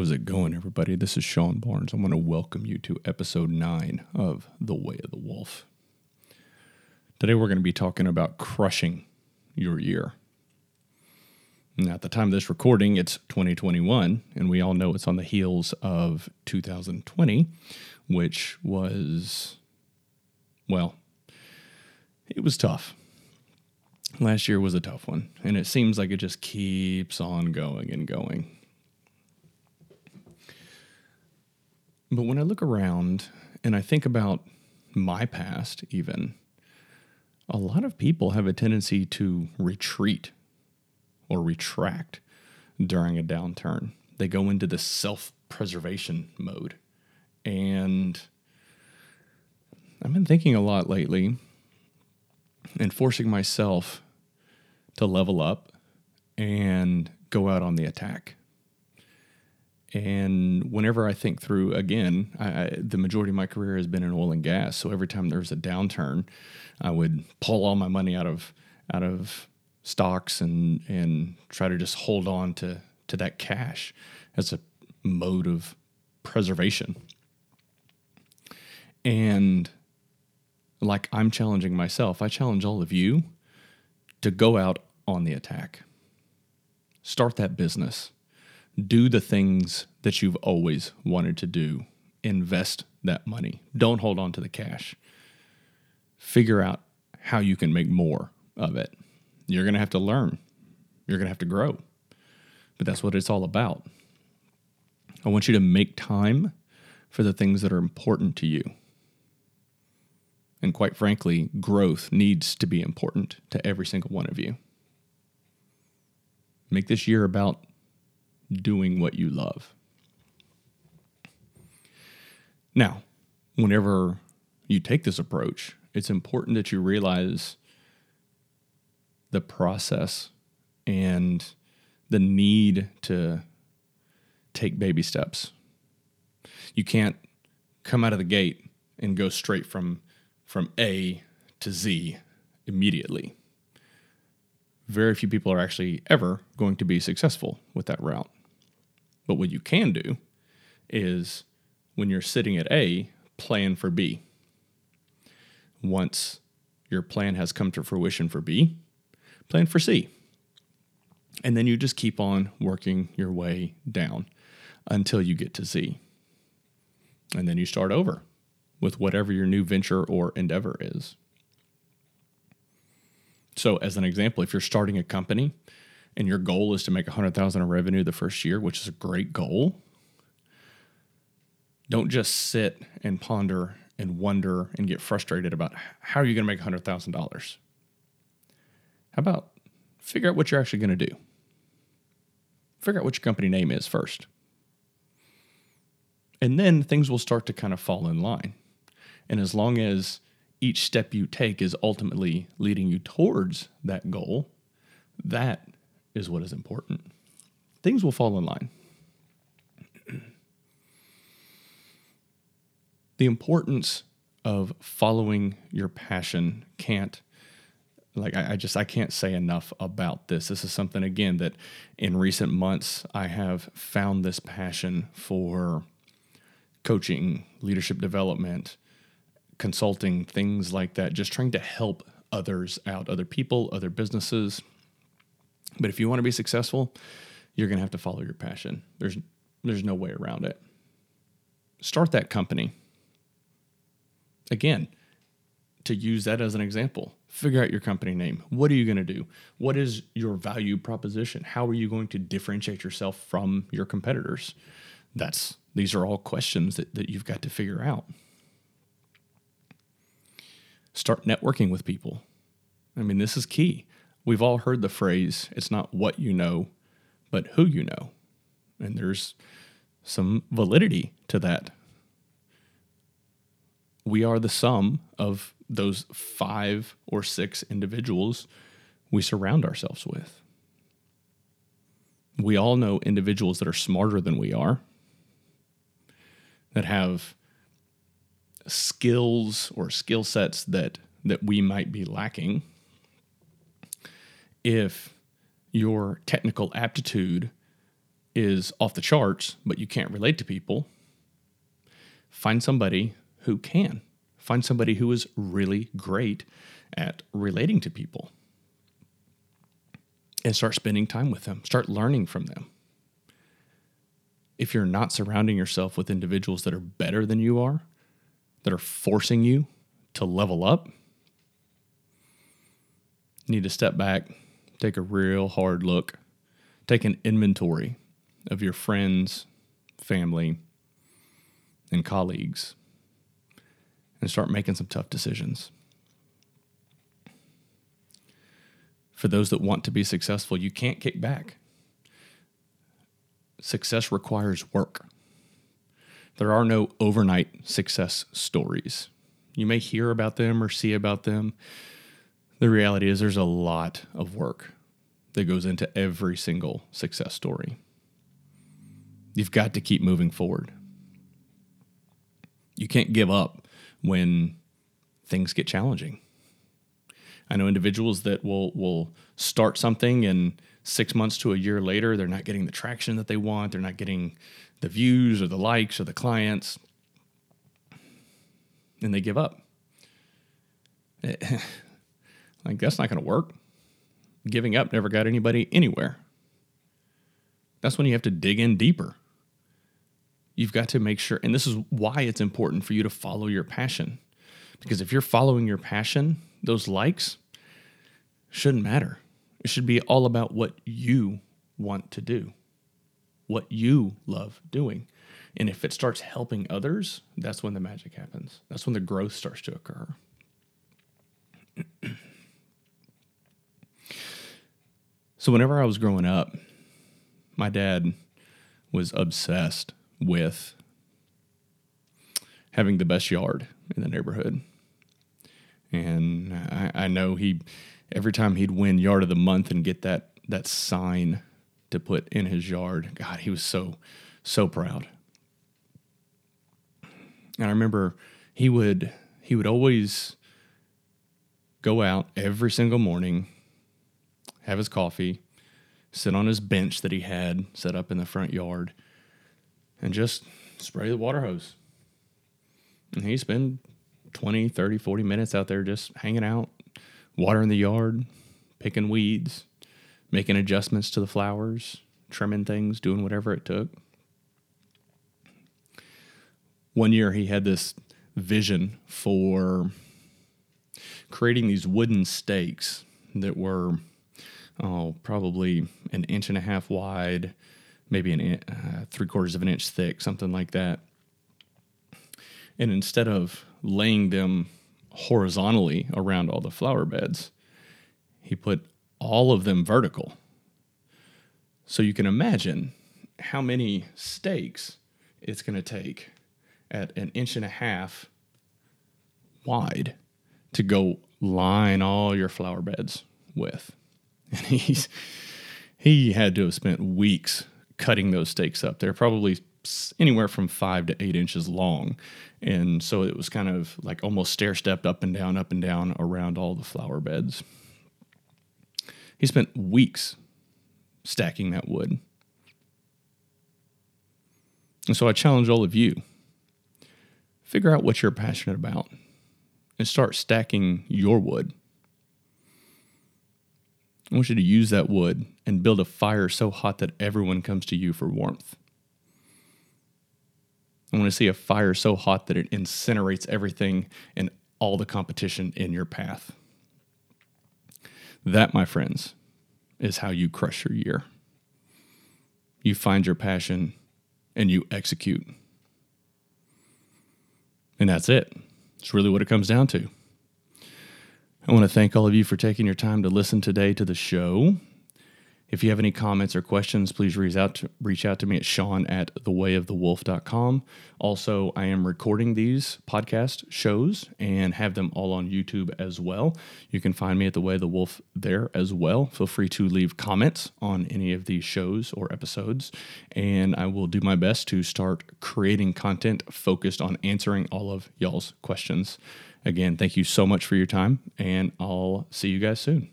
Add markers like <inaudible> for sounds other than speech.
How is it going, everybody? This is Sean Barnes. I want to welcome you to episode nine of The Way of the Wolf. Today, we're going to be talking about crushing your year. Now, at the time of this recording, it's 2021, and we all know it's on the heels of 2020, which was, well, it was tough. Last year was a tough one, and it seems like it just keeps on going and going. But when I look around and I think about my past, even, a lot of people have a tendency to retreat or retract during a downturn. They go into the self preservation mode. And I've been thinking a lot lately and forcing myself to level up and go out on the attack. And whenever I think through again, I, the majority of my career has been in oil and gas. So every time there's a downturn, I would pull all my money out of out of stocks and and try to just hold on to to that cash as a mode of preservation. And like I'm challenging myself, I challenge all of you to go out on the attack. Start that business do the things that you've always wanted to do. Invest that money. Don't hold on to the cash. Figure out how you can make more of it. You're going to have to learn, you're going to have to grow. But that's what it's all about. I want you to make time for the things that are important to you. And quite frankly, growth needs to be important to every single one of you. Make this year about doing what you love. Now, whenever you take this approach, it's important that you realize the process and the need to take baby steps. You can't come out of the gate and go straight from from A to Z immediately. Very few people are actually ever going to be successful with that route. But what you can do is when you're sitting at A, plan for B. Once your plan has come to fruition for B, plan for C. And then you just keep on working your way down until you get to Z. And then you start over with whatever your new venture or endeavor is. So, as an example, if you're starting a company and your goal is to make 100,000 in revenue the first year, which is a great goal, don't just sit and ponder and wonder and get frustrated about how are you going to make $100,000. How about figure out what you're actually going to do? Figure out what your company name is first. And then things will start to kind of fall in line. And as long as each step you take is ultimately leading you towards that goal, that is what is important. Things will fall in line. <clears throat> the importance of following your passion can't like I, I, just i can't say enough about this this is something again that in recent months i have found this passion for coaching leadership development consulting things like that just trying to help others out other people other businesses but if you want to be successful, you're going to have to follow your passion. There's there's no way around it. Start that company. Again, to use that as an example, figure out your company name. What are you going to do? What is your value proposition? How are you going to differentiate yourself from your competitors? That's these are all questions that, that you've got to figure out. Start networking with people. I mean, this is key. We've all heard the phrase, it's not what you know, but who you know. And there's some validity to that. We are the sum of those five or six individuals we surround ourselves with. We all know individuals that are smarter than we are, that have skills or skill sets that, that we might be lacking if your technical aptitude is off the charts, but you can't relate to people, find somebody who can. Find somebody who is really great at relating to people and start spending time with them, start learning from them. If you're not surrounding yourself with individuals that are better than you are, that are forcing you to level up, need to step back, take a real hard look, take an inventory of your friends, family, and colleagues, and start making some tough decisions. For those that want to be successful, you can't kick back. Success requires work. There are no overnight success stories. You may hear about them or see about them. The reality is, there's a lot of work that goes into every single success story. You've got to keep moving forward. You can't give up when things get challenging. I know individuals that will will start something and six months to a year later, they're not getting the traction that they want. They're not getting the views or the likes or the clients, and they give up. <laughs> like that's not going to work. Giving up never got anybody anywhere. That's when you have to dig in deeper. You've got to make sure, and this is why it's important for you to follow your passion. Because if you're following your passion, those likes shouldn't matter. It should be all about what you want to do, what you love doing. And if it starts helping others, that's when the magic happens. That's when the growth starts to occur. So, whenever I was growing up, my dad was obsessed with having the best yard in the neighborhood. And I, I know he, every time he'd win yard of the month and get that, that sign to put in his yard, God, he was so, so proud. And I remember he would, he would always go out every single morning, have his coffee, sit on his bench that he had set up in the front yard, and just spray the water hose. And he spent 20, 30, 40 minutes out there just hanging out, watering the yard, picking weeds, making adjustments to the flowers, trimming things, doing whatever it took. One year he had this vision for creating these wooden stakes that were oh probably an inch and a half wide maybe an uh, three quarters of an inch thick, something like that. And instead of laying them horizontally around all the flower beds, he put all of them vertical. So you can imagine how many stakes it's going to take at an inch and a half wide to go line all your flower beds with. And <laughs> he's he had to have spent weeks cutting those stakes up. They're probably anywhere from five to eight inches long. And so it was kind of like almost stair stepped up and down, up and down around all the flower beds. He spent weeks stacking that wood. And so I challenge all of you figure out what you're passionate about and start stacking your wood. I want you to use that wood and build a fire so hot that everyone comes to you for warmth. I want to see a fire so hot that it incinerates everything and all the competition in your path. That, my friends, is how you crush your year. You find your passion and you execute. And that's it. It's really what it comes down to. I want to thank all of you for taking your time to listen today to the show. If you have any comments or questions, please reach out to, reach out to me at sean at thewayofthewolf.com. Also, I am recording these podcast shows and have them all on YouTube as well. You can find me at The Way of the Wolf there as well. Feel free to leave comments on any of these shows or episodes, and I will do my best to start creating content focused on answering all of y'all's questions. Again, thank you so much for your time, and I'll see you guys soon.